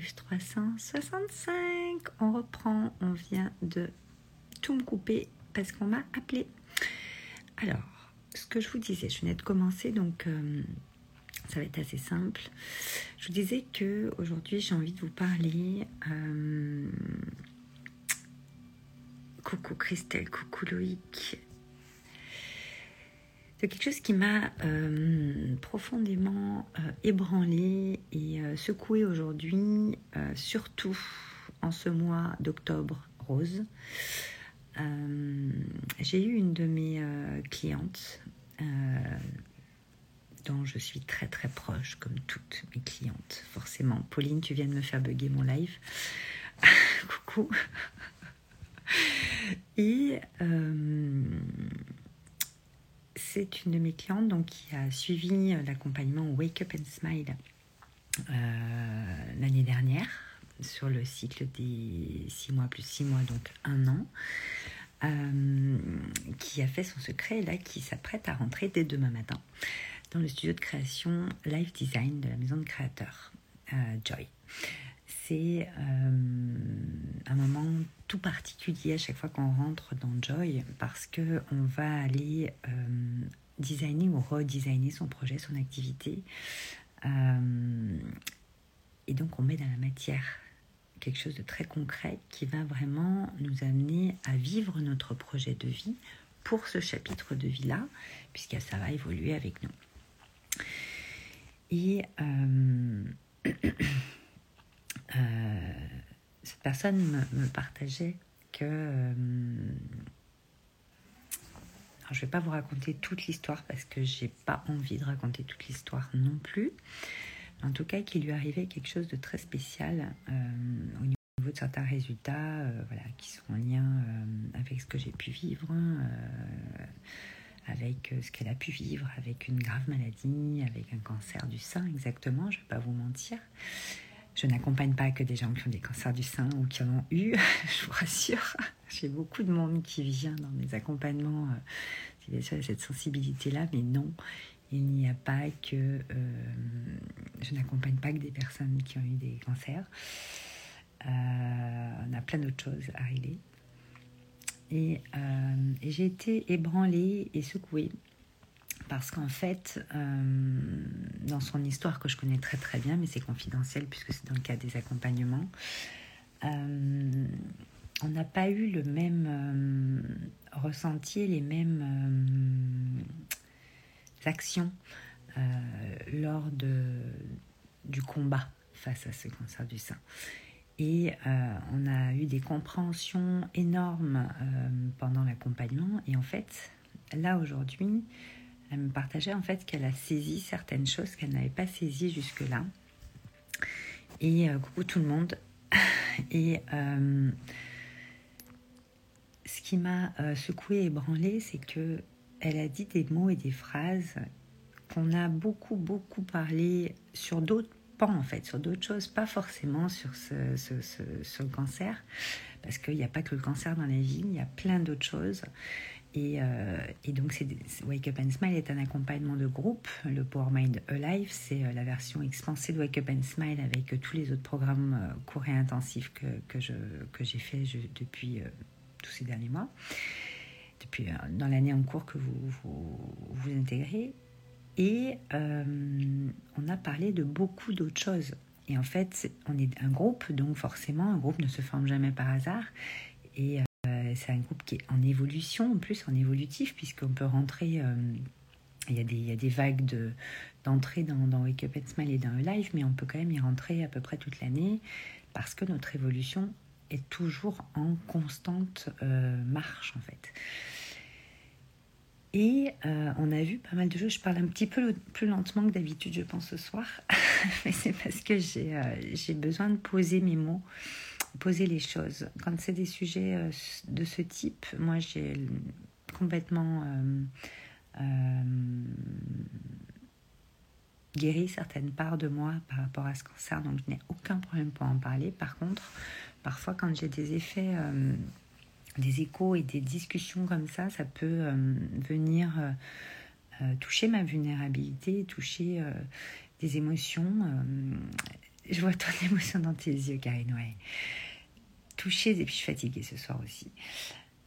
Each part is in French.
live 365. On reprend, on vient de tout me couper parce qu'on m'a appelé. Alors, ce que je vous disais, je venais de commencer, donc euh, ça va être assez simple. Je vous disais que aujourd'hui j'ai envie de vous parler. Euh, coucou Christelle, coucou Loïc, c'est quelque chose qui m'a euh, profondément euh, ébranlé et euh, secoué aujourd'hui, surtout en ce mois d'octobre rose. J'ai eu une de mes clientes dont je suis très très proche, comme toutes mes clientes, forcément. Pauline, tu viens de me faire bugger mon live. Coucou. Et c'est une de mes clientes donc, qui a suivi euh, l'accompagnement Wake Up and Smile euh, l'année dernière sur le cycle des 6 mois plus 6 mois, donc un an, euh, qui a fait son secret là, qui s'apprête à rentrer dès demain matin dans le studio de création Live Design de la maison de créateur Joy c'est euh, un moment tout particulier à chaque fois qu'on rentre dans Joy parce que on va aller euh, designer ou redesigner son projet, son activité. Euh, et donc on met dans la matière quelque chose de très concret qui va vraiment nous amener à vivre notre projet de vie pour ce chapitre de vie-là, puisque ça va évoluer avec nous. Et Euh, cette personne me, partageait que... Euh, je ne vais pas vous raconter toute l'histoire parce que j'ai pas envie de raconter toute l'histoire non plus. En tout cas, qu'il lui arrivait quelque chose de très spécial euh, au niveau de certains résultats voilà, qui sont en lien avec ce que j'ai pu vivre, avec ce qu'elle a pu vivre, avec une grave maladie, avec un cancer du sein exactement, je ne vais pas vous mentir. Je n'accompagne pas que des gens qui ont des cancers du sein ou qui en ont eu, je vous rassure. J'ai beaucoup de monde qui vient dans mes accompagnements. C'est bien sûr cette sensibilité-là, mais non, il n'y a pas que. Euh, je n'accompagne pas que des personnes qui ont eu des cancers. Euh, on a plein d'autres choses à régler. Et, euh, et j'ai été ébranlée et secouée parce qu'en fait, euh, dans son histoire que je connais très très bien, mais c'est confidentiel puisque c'est dans le cas des accompagnements, euh, on n'a pas eu le même euh, ressenti, les mêmes actions lors de, du combat face à ce cancer du sein. Et on a eu des compréhensions énormes pendant l'accompagnement. Et en fait, là aujourd'hui, elle me partageait en fait qu'elle a saisi certaines choses qu'elle n'avait pas saisies jusque-là. Et euh, coucou tout le monde. Et euh, ce qui m'a euh, secouée et ébranlée, c'est que elle a dit des mots et des phrases qu'on a beaucoup, beaucoup parlé sur d'autres pans, en fait, sur d'autres choses, pas forcément sur, ce, cancer, parce qu'il n'y a pas que le cancer dans la vie, il y a plein d'autres choses. Euh, et, donc, Wake Up and Smile est un accompagnement de groupe. Le Power Mind Alive, c'est euh, la version expansée de Wake Up and Smile avec euh, tous les autres programmes courts et intensifs que, que, je, que j'ai fait depuis tous ces derniers mois, depuis dans l'année en cours que vous vous, vous intégrez. Et on a parlé de beaucoup d'autres choses. Et en fait, on est un groupe, donc forcément, un groupe ne se forme jamais par hasard. Et c'est un groupe qui est en évolution, en plus en évolutif, puisqu'on peut rentrer. Euh, il, y a des, vagues de, d'entrée dans, Wake Up and Smile et dans live, mais on peut quand même y rentrer à peu près toute l'année parce que notre évolution est toujours en constante euh, marche en fait. Et on a vu pas mal de choses. Je parle un petit peu plus lentement que d'habitude, je pense, ce soir. Mais c'est parce que j'ai besoin de poser mes mots poser les choses. Quand c'est des sujets euh, de ce type, moi j'ai complètement euh, euh, guéri certaines parts de moi par rapport à ce cancer, donc je n'ai aucun problème pour en parler. Par contre, parfois quand j'ai des effets, des échos et des discussions comme ça, ça peut venir toucher ma vulnérabilité, toucher des émotions je vois ton émotion dans tes yeux, Karine, ouais. Toucher, et puis je suis fatiguée ce soir aussi.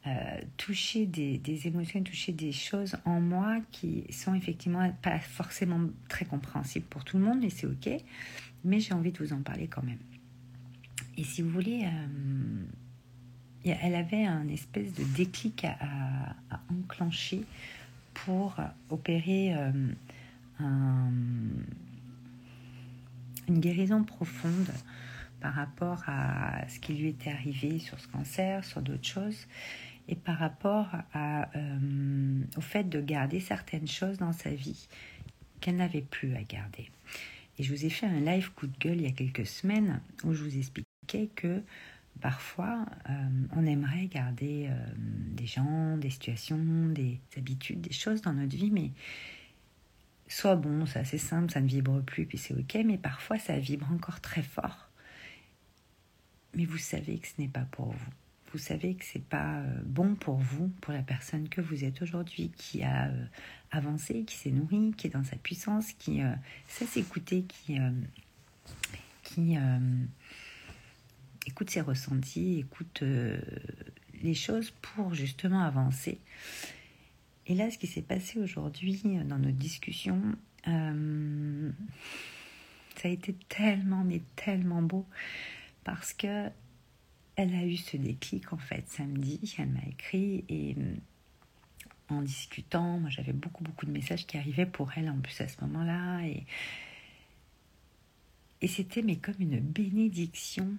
Euh, toucher des, émotions, toucher des choses en moi qui sont effectivement pas forcément très compréhensibles pour tout le monde, et c'est ok, mais j'ai envie de vous en parler quand même. Et si vous voulez, euh, elle avait un espèce de déclic à, à, enclencher pour opérer euh, un, une guérison profonde par rapport à ce qui lui était arrivé sur ce cancer, sur d'autres choses et par rapport à, euh, au fait de garder certaines choses dans sa vie qu'elle n'avait plus à garder. Et je vous ai fait un live coup de gueule il y a quelques semaines où je vous expliquais que parfois euh, on aimerait garder euh, des gens, des situations, des habitudes, des choses dans notre vie, mais soit bon, c'est assez simple, ça ne vibre plus, puis c'est ok, mais parfois ça vibre encore très fort. Mais vous savez que ce n'est pas pour vous vous savez que c'est pas euh, bon pour vous, pour la personne que vous êtes aujourd'hui, qui a euh, avancé, qui s'est nourrie, qui est dans sa puissance, qui euh, sait s'écouter, qui, qui écoute ses ressentis, écoute les choses pour justement avancer. Et là, ce qui s'est passé aujourd'hui dans notre discussion, ça a été tellement, mais tellement beau parce que elle a eu ce déclic en fait samedi. Elle m'a écrit et mm, en discutant, moi j'avais beaucoup beaucoup de messages qui arrivaient pour elle en plus à ce moment-là et c'était mais comme une bénédiction,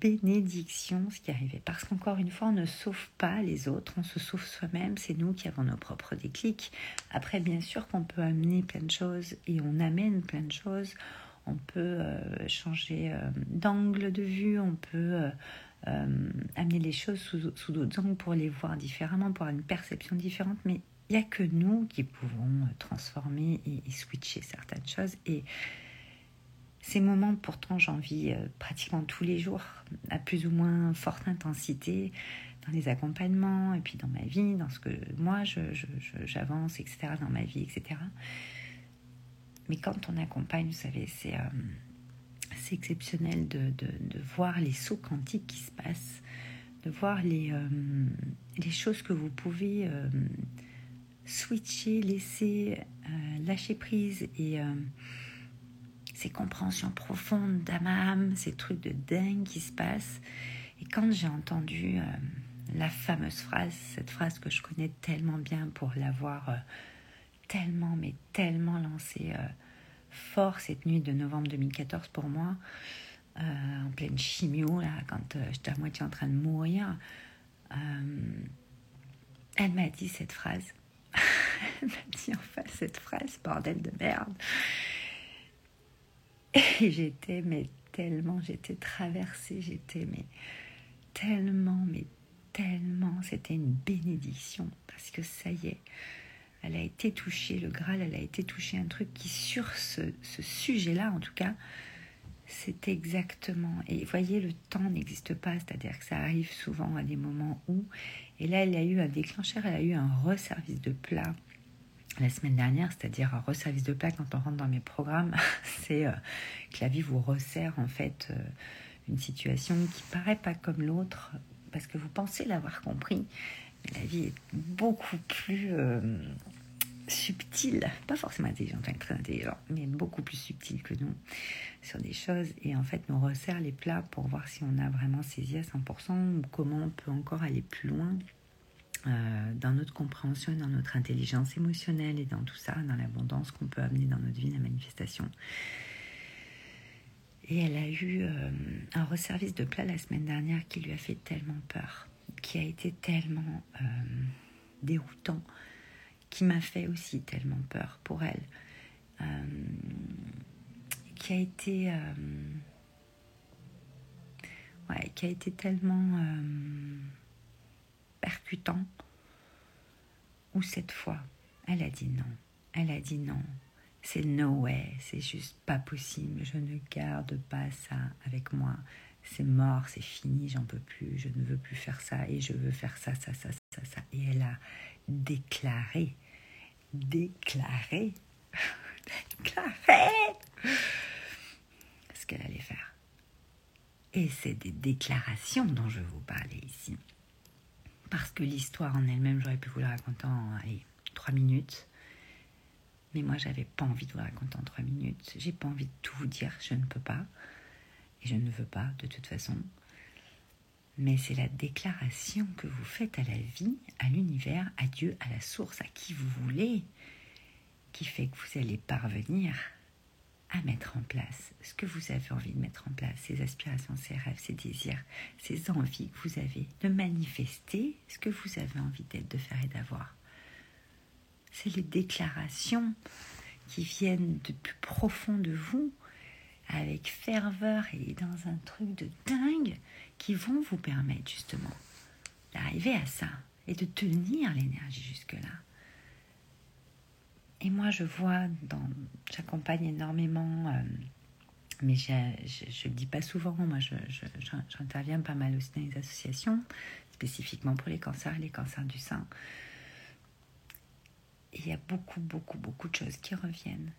bénédiction ce qui arrivait. Parce qu'encore une fois, on ne sauve pas les autres, on se sauve soi-même, c'est nous qui avons nos propres déclics. Après, bien sûr qu'on peut amener plein de choses et on amène plein de choses. On peut euh, changer euh, d'angle de vue, on peut euh, amener les choses sous, d'autres angles pour les voir différemment, pour avoir une perception différente. Mais il n'y a que nous qui pouvons transformer et, switcher certaines choses. Et ces moments, pourtant, j'en vis euh, pratiquement tous les jours, à plus ou moins forte intensité, dans les accompagnements, et puis dans ma vie, dans ce que moi, j'avance, etc., dans ma vie, etc. Mais quand on accompagne, vous savez, c'est... Euh, exceptionnel de, de, voir les sauts quantiques qui se passent, de voir les, euh, les choses que vous pouvez euh, switcher, laisser, lâcher prise et ces compréhensions profondes d'âme ces trucs de dingue qui se passent. Et quand j'ai entendu la fameuse phrase, cette phrase que je connais tellement bien pour l'avoir tellement, mais tellement lancée fort cette nuit de novembre 2014 pour moi, euh, en pleine chimio, là, quand euh, j'étais à moitié en train de mourir. Euh, elle m'a dit cette phrase. elle m'a dit enfin cette phrase, bordel de merde. Et j'étais, mais tellement, j'étais traversée, j'étais, mais tellement, mais tellement, c'était une bénédiction, parce que ça y est, elle a été touchée, le Graal, elle a été touchée, un truc qui sur ce, sujet-là, en tout cas, c'est exactement. Et voyez, le temps n'existe pas, c'est-à-dire que ça arrive souvent à des moments où. Et là, elle a eu un déclencheur, elle a eu un resservice de plat la semaine dernière, c'est-à-dire un resservice de plat quand on rentre dans mes programmes, c'est euh, que la vie vous resserre en fait euh, une situation qui paraît pas comme l'autre parce que vous pensez l'avoir compris, la vie est beaucoup plus euh, subtile, pas forcément intelligente, très intelligente, mais beaucoup plus subtile que nous sur des choses. Et en fait nous resserre les plats pour voir si on a vraiment saisi à 100% ou comment on peut encore aller plus loin euh, dans notre compréhension dans notre intelligence émotionnelle et dans tout ça, dans l'abondance qu'on peut amener dans notre vie, la manifestation. Et elle a eu euh, un resservice de plat la semaine dernière qui lui a fait tellement peur qui a été tellement euh, déroutant, qui m'a fait aussi tellement peur pour elle, qui a été, ouais, qui a été tellement percutant, où cette fois, elle a dit non, elle a dit non, c'est no way, c'est juste pas possible, je ne garde pas ça avec moi, c'est mort, c'est fini, j'en peux plus, je ne veux plus faire ça. Et je veux faire ça, ça, ça, ça, ça. Et elle a déclaré, déclaré, déclaré. Ce qu'elle allait faire. Et c'est des déclarations dont je vous parler ici. Parce que l'histoire en elle-même, j'aurais pu vous la raconter en allez, trois minutes. Mais moi, j'avais pas envie de vous la raconter en trois minutes. J'ai pas envie de tout vous dire, je ne peux pas. Et je ne veux pas, de toute façon. Mais c'est la déclaration que vous faites à la vie, à l'univers, à Dieu, à la source, à qui vous voulez, qui fait que vous allez parvenir à mettre en place ce que vous avez envie de mettre en place, ces aspirations, ces rêves, ces désirs, ces envies que vous avez, de manifester ce que vous avez envie d'être, de faire et d'avoir. C'est les déclarations qui viennent de plus profond de vous, avec ferveur et dans un truc de dingue, qui vont vous permettre justement d'arriver à ça et de tenir l'énergie jusque-là. Et moi, je vois, j'accompagne énormément, euh, mais je ne le dis pas souvent, moi j'interviens pas mal aussi dans les associations, spécifiquement pour les cancers, les cancers du sein. Et il y a beaucoup, beaucoup, beaucoup de choses qui reviennent.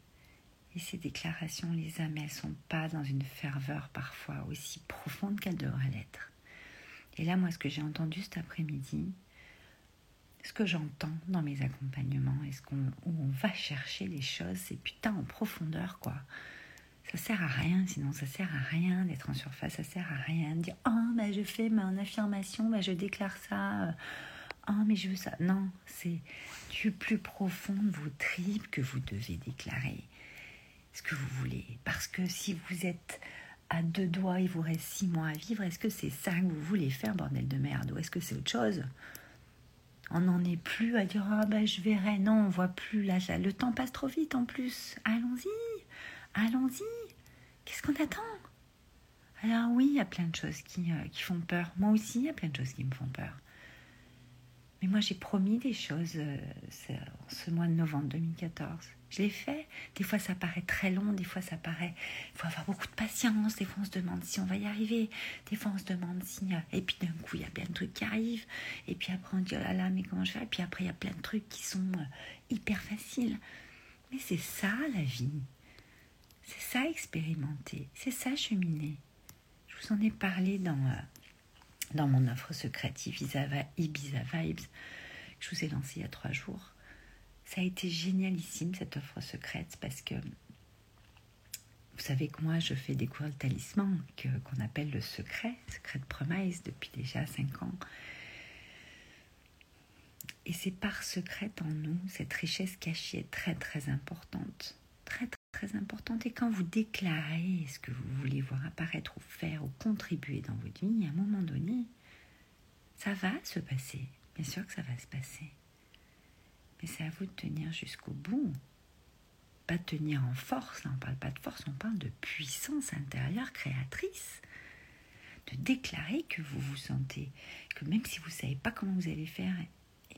Et ces déclarations, les âmes, elles ne sont pas dans une ferveur parfois aussi profonde qu'elles devraient l'être. Et là, moi, ce que j'ai entendu cet après-midi, ce que j'entends dans mes accompagnements est ce qu'on où on va chercher les choses, c'est putain en profondeur quoi. Ça sert à rien, sinon ça sert à rien d'être en surface, ça sert à rien de dire oh ben je fais mon affirmation, ben je déclare ça, oh mais je veux ça. Non, c'est du plus profond de vos tripes que vous devez déclarer ce que vous voulez. Parce que si vous êtes à deux doigts, il vous reste six mois à vivre, est-ce que c'est ça que vous voulez faire, bordel de merde, ou est-ce que c'est autre chose? On n'en est plus à dire ah ben je verrai. Non, on voit plus là, Le temps passe trop vite en plus. Allons-y, allons-y. Qu'est-ce qu'on attend? Alors oui, il y a plein de choses qui, euh, qui font peur. Moi aussi, il y a plein de choses qui me font peur. Mais moi, j'ai promis des choses euh, ce mois de novembre 2014. Je l'ai fait. Des fois, ça paraît très long. Des fois, ça paraît. Il faut avoir beaucoup de patience. Des fois, on se demande si on va y arriver. Des fois, on se demande si. Et puis, d'un coup, il y a plein de trucs qui arrivent. Et puis après, on dit oh là là, mais comment je fais? Et puis après, il y a plein de trucs qui sont euh, hyper faciles. Mais c'est ça, la vie. C'est ça, expérimenter. C'est ça, cheminer. Je vous en ai parlé dans, euh, dans mon offre secrète Ibiza Vibes que je vous ai lancée il y a trois jours. Ça a été génialissime cette offre secrète parce que vous savez que moi je fais découvrir le talisman qu'on appelle le secret, secret de promise depuis déjà cinq ans. Et c'est par secret en nous, cette richesse cachée est très très importante. Très très très importante. Et quand vous déclarez ce que vous voulez voir apparaître ou faire ou contribuer dans votre vie, à un moment donné, ça va se passer. Bien sûr que ça va se passer. Mais c'est à vous de tenir jusqu'au bout. Pas tenir en force, là on ne parle pas de force, on parle de puissance intérieure créatrice. De déclarer que vous vous sentez, que même si vous ne savez pas comment vous allez faire,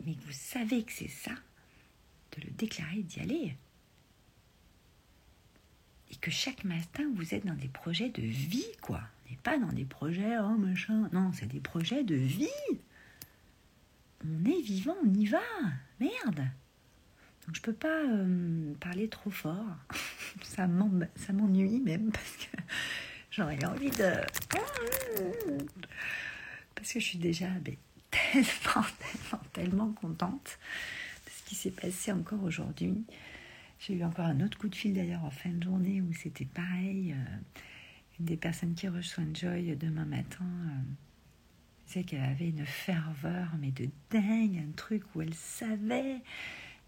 mais que vous savez que c'est ça, de le déclarer, d'y aller. Et que chaque matin, vous êtes dans des projets de vie, quoi. Et pas dans des projets, oh machin. Non, c'est des projets de vie on est vivant, on y va. Merde. Donc je peux pas euh, parler trop fort. ça m'ennuie même parce que j'aurais envie de... Parce que je suis déjà tellement, tellement, tellement contente de ce qui s'est passé encore aujourd'hui. J'ai eu encore un autre coup de fil d'ailleurs en fin de journée où c'était pareil. Euh, une des personnes qui rejoignent Joy demain matin euh, c'est qu'elle avait une ferveur, mais de dingue, un truc où elle savait.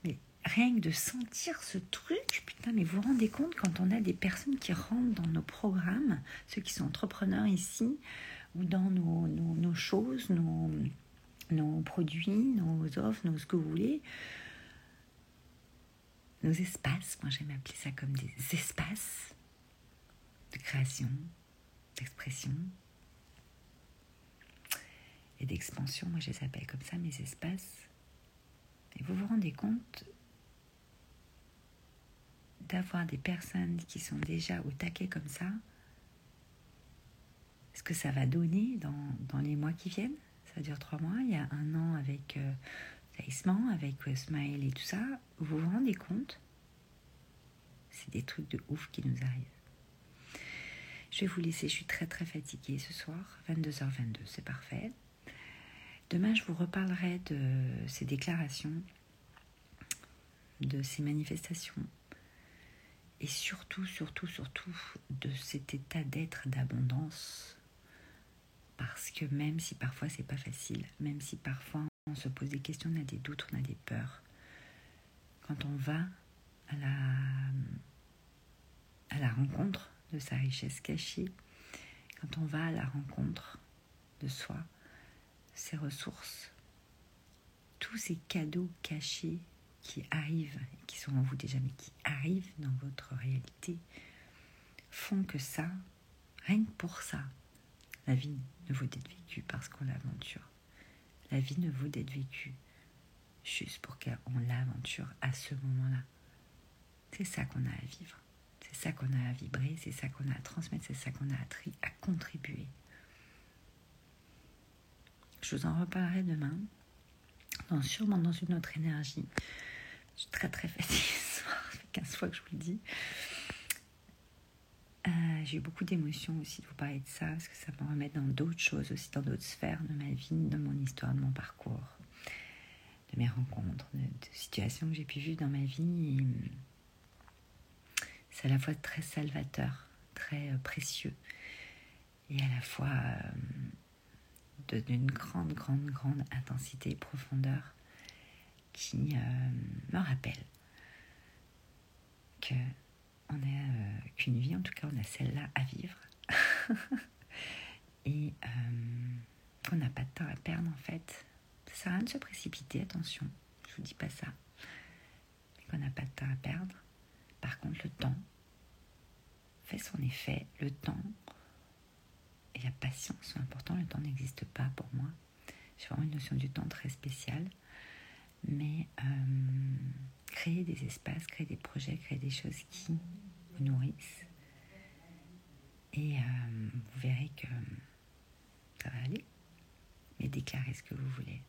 Mais rien que de sentir ce truc, putain, mais vous vous rendez compte quand on a des personnes qui rentrent dans nos programmes, ceux qui sont entrepreneurs ici, ou dans nos, nos, choses, nos, nos produits, nos offres, nos ce que vous voulez, nos espaces, moi j'aime appeler ça comme des espaces de création, d'expression, et d'expansion, moi je les appelle comme ça, mes espaces. Et vous vous rendez compte d'avoir des personnes qui sont déjà au taquet comme ça, ce que ça va donner dans, dans, les mois qui viennent? Ça dure trois mois, il y a un an avec euh, avec euh, Smile et tout ça. Vous vous rendez compte? C'est des trucs de ouf qui nous arrivent. Je vais vous laisser, je suis très très fatiguée ce soir, 22h22, c'est parfait. Demain, je vous reparlerai de ces déclarations, de ces manifestations, et surtout, surtout, surtout de cet état d'être d'abondance. Parce que même si parfois c'est pas facile, même si parfois on se pose des questions, on a des doutes, on a des peurs, quand on va à la, à la rencontre de sa richesse cachée, quand on va à la rencontre de soi, ses ressources, tous ces cadeaux cachés qui arrivent, qui sont en vous déjà, mais qui arrivent dans votre réalité, font que ça, rien que pour ça, la vie ne vaut d'être vécue parce qu'on l'aventure. La vie ne vaut d'être vécue juste pour qu'on l'aventure à ce moment-là. C'est ça qu'on a à vivre. C'est ça qu'on a à vibrer, c'est ça qu'on a à transmettre, c'est ça qu'on a à, à contribuer. Je vous en reparlerai demain, sûrement dans une autre énergie. Je suis très très fatiguée ce soir, ça fait 15 fois que je vous le dis. Euh, j'ai eu beaucoup d'émotions aussi de vous parler de ça, parce que ça me remet dans d'autres choses aussi, dans d'autres sphères de ma vie, de mon histoire, de mon parcours, de mes rencontres, de, situations que j'ai pu vivre dans ma vie. C'est à la fois très salvateur, très euh, précieux, et à la fois euh, d'une grande, grande, grande intensité et profondeur qui euh, me rappelle que on n'a euh, qu'une vie, en tout cas on a celle-là à vivre. et euh, qu'on n'a pas de temps à perdre en fait. Ça sert à rien de se précipiter, attention, je vous dis pas ça. Mais qu'on n'a pas de temps à perdre. Par contre, le temps fait son effet. Le temps et la patience sont importants. Le temps n'existe pas pour moi. J'ai vraiment une notion du temps très spéciale mais euh, créer des espaces, créer des projets, créer des choses qui vous nourrissent. Et euh, vous verrez que ça va aller. Mais déclarez ce que vous voulez,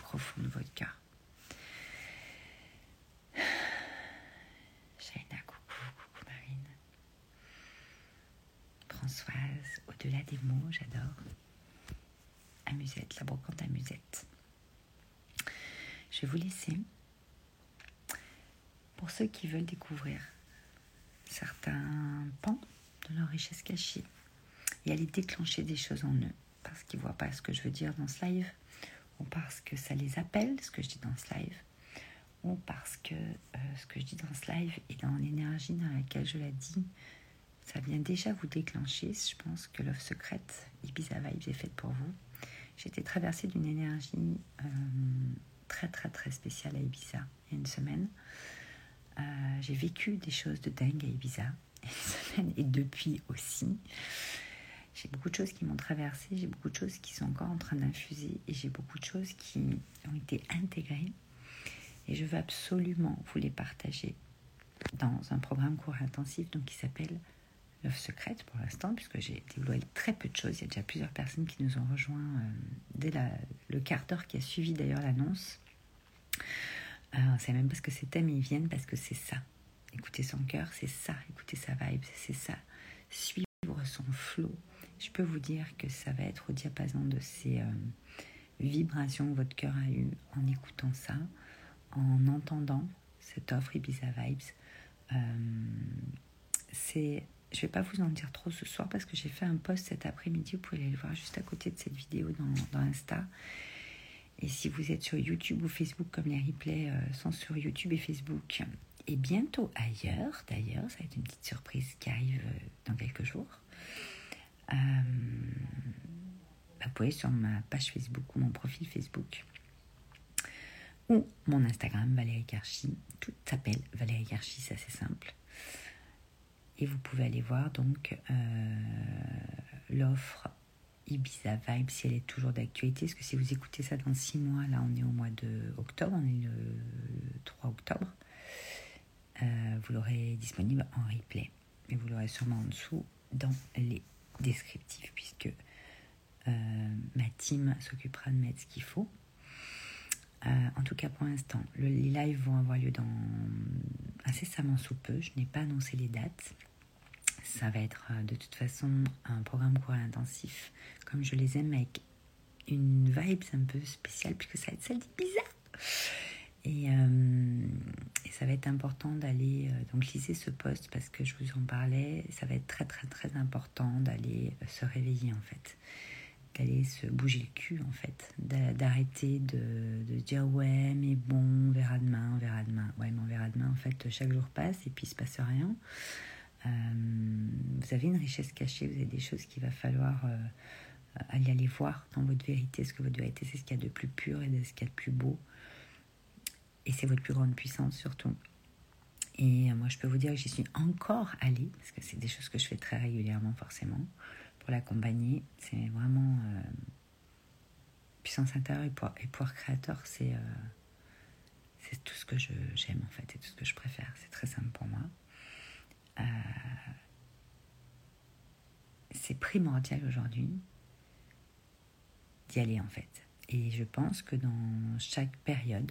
profond de votre cœur. Shaina, coucou, coucou Marine. Au-delà des mots, j'adore. Amusette, la brocante Amusette. Je vais vous laisser. Pour ceux qui veulent découvrir certains pans de leur richesse cachée et aller déclencher des choses en eux parce qu'ils ne voient pas ce que je veux dire dans ce live ou parce que ça les appelle, ce que je dis dans ce live ou parce que euh, ce que je dis dans ce live est dans l'énergie dans laquelle je la dis, ça vient déjà vous déclencher. Je pense que l'offre secrète Ibiza Vibes est faite pour vous. J'ai été traversée d'une énergie euh, très très très spécial à Ibiza il y a une semaine. Euh, j'ai vécu des choses de dingue à Ibiza une semaine et depuis aussi. J'ai beaucoup de choses qui m'ont traversé, j'ai beaucoup de choses qui sont encore en train d'infuser et j'ai beaucoup de choses qui ont été intégrées. Et je veux absolument vous les partager dans un programme court intensif donc, qui s'appelle L'œuvre secrète pour l'instant, puisque j'ai dévoilé très peu de choses. Il y a déjà plusieurs personnes qui nous ont rejoints euh, dès le quart d'heure qui a suivi d'ailleurs l'annonce. Euh, on sait même pas ce que c'était, mais ils viennent parce que c'est ça. Écouter son cœur, c'est ça. Écouter sa vibe, c'est ça. Suivre son flow. Je peux vous dire que ça va être au diapason de ces euh, vibrations que votre cœur a eues en écoutant ça, en entendant cette offre Ibiza Vibes. C'est je vais pas vous en dire trop ce soir parce que j'ai fait un post cet après-midi. Vous pouvez aller le voir juste à côté de cette vidéo dans, Insta. Et si vous êtes sur YouTube ou Facebook, comme les replays euh, sont sur YouTube et Facebook, et bientôt ailleurs, d'ailleurs, ça va être une petite surprise qui arrive euh, dans quelques jours. Euh, vous pouvez sur ma page Facebook ou mon profil Facebook ou mon Instagram Valérie Karchi. Tout s'appelle Valérie Karchi, c'est assez simple. Et vous pouvez aller voir donc l'offre Ibiza Vibe, si elle est toujours d'actualité. Parce que si vous écoutez ça dans six mois, là on est au mois de octobre, on est le 3 octobre, euh, vous l'aurez disponible en replay. Mais vous l'aurez sûrement en dessous dans les descriptifs, puisque euh, ma team s'occupera de mettre ce qu'il faut. Euh, en tout cas, pour l'instant, les lives vont avoir lieu dans incessamment sous peu. Je n'ai pas annoncé les dates. Ça va être euh, de toute façon un programme court intensif, comme je les aime, avec une vibe un peu spéciale, puisque ça va être celle bizarre. Et, euh, et, ça va être important d'aller, euh, donc lisez ce poste parce que je vous en parlais, ça va être très très très important d'aller se réveiller en fait, d'aller se bouger le cul en fait, d'arrêter de, de, dire ouais mais bon on verra demain, on verra demain, ouais mais on verra demain en fait chaque jour passe et puis il se passe rien. Euh, vous avez une richesse cachée, vous avez des choses qu'il va falloir euh, aller aller voir dans votre vérité, ce que votre vérité c'est ce qu'il y a de plus pur et de ce qu'il y a de plus beau. Et c'est votre plus grande puissance surtout. Et moi, je peux vous dire que j'y suis encore allée, parce que c'est des choses que je fais très régulièrement, forcément, pour l'accompagner. C'est vraiment euh, puissance intérieure et pouvoir, créateur, c'est euh, tout ce que j'aime en fait, et tout ce que je préfère. C'est très simple pour moi. Euh, c'est primordial aujourd'hui d'y aller en fait. Et je pense que dans chaque période,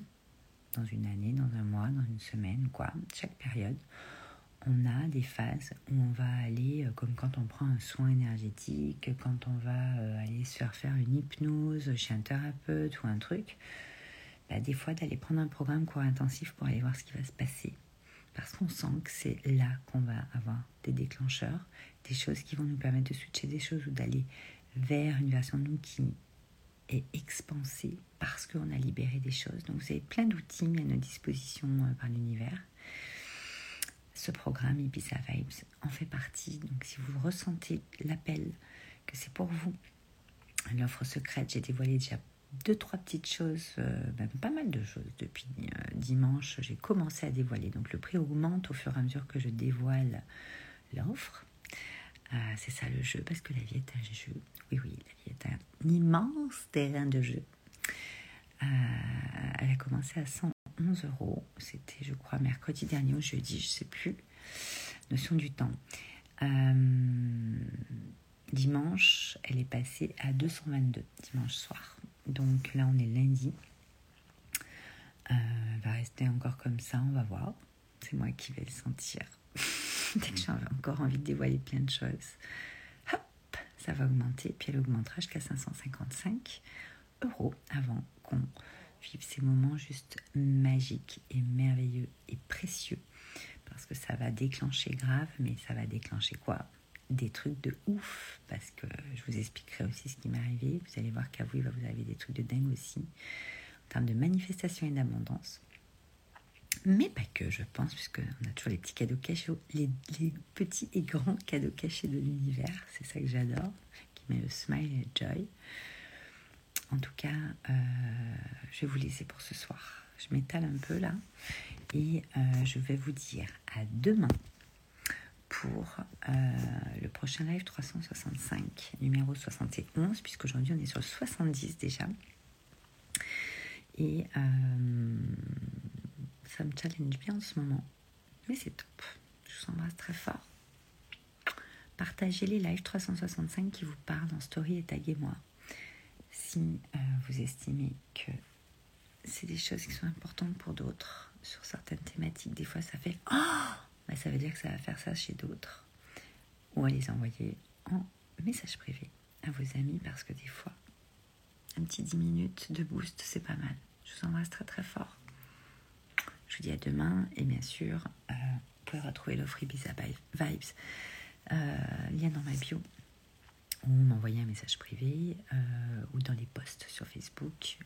dans une année, dans un mois, dans une semaine, quoi, chaque période, on a des phases où on va aller, euh, comme quand on prend un soin énergétique, quand on va euh, aller se faire faire une hypnose chez un thérapeute ou un truc, bah, des fois d'aller prendre un programme court intensif pour aller voir ce qui va se passer. Parce qu'on sent que c'est là qu'on va avoir des déclencheurs, des choses qui vont nous permettre de switcher des choses ou d'aller vers une version de nous qui est expansée parce qu'on a libéré des choses. Donc vous avez plein d'outils mis à notre disposition euh, par l'univers. Ce programme Ibiza Vibes en fait partie. Donc si vous ressentez l'appel que c'est pour vous, l'offre secrète, j'ai dévoilé déjà deux, trois petites choses, euh, même pas mal de choses depuis euh, dimanche. J'ai commencé à dévoiler. Donc le prix augmente au fur et à mesure que je dévoile l'offre. c'est ça le jeu, parce que la vie est un jeu. Oui, oui, la vie est un immense terrain de jeu. Euh, elle a commencé à 111 euros. C'était, je crois, mercredi dernier ou jeudi, je ne sais plus. Notion du temps. Euh, dimanche, elle est passée à 222, dimanche soir. Donc là, on est lundi. Euh, va rester encore comme ça, on va voir. C'est moi qui vais le sentir. Dès que j'ai encore envie de dévoiler plein de choses, hop, ça va augmenter. Puis elle augmentera jusqu'à 555 euros avant qu'on vive ces moments juste magiques et merveilleux et précieux. Parce que ça va déclencher grave, mais ça va déclencher quoi? Des trucs de ouf. Parce que je vous expliquerai aussi ce qui m'est arrivé. Vous allez voir qu'à vous, il va vous arriver des trucs de dingue aussi. En termes de manifestation et d'abondance. Mais pas que, je pense, puisqu'on a toujours les petits cadeaux cachés, les, les petits et grands cadeaux cachés de l'univers. C'est ça que j'adore, qui met le smile et le joy. En tout cas, euh, je vais vous laisser pour ce soir. Je m'étale un peu là et euh, je vais vous dire à demain pour euh, le prochain live 365, numéro 71, puisqu'aujourd'hui on est sur le 70 déjà. Et ça me challenge bien en ce moment. Mais c'est top. Je vous embrasse très fort. Partagez les lives 365 qui vous parlent en story et taguez-moi si euh, vous estimez que c'est des choses qui sont importantes pour d'autres sur certaines thématiques, des fois ça fait oh ça veut dire que ça va faire ça chez d'autres. Ou à les envoyer en message privé à vos amis parce que des fois, un petit 10 minutes de boost, c'est pas mal. Je vous embrasse très très fort. Je vous dis à demain et bien sûr, euh, vous pouvez retrouver l'offre Ibiza Vibes, euh, lien dans ma bio ou m'envoyer un message privé euh, ou dans les posts sur Facebook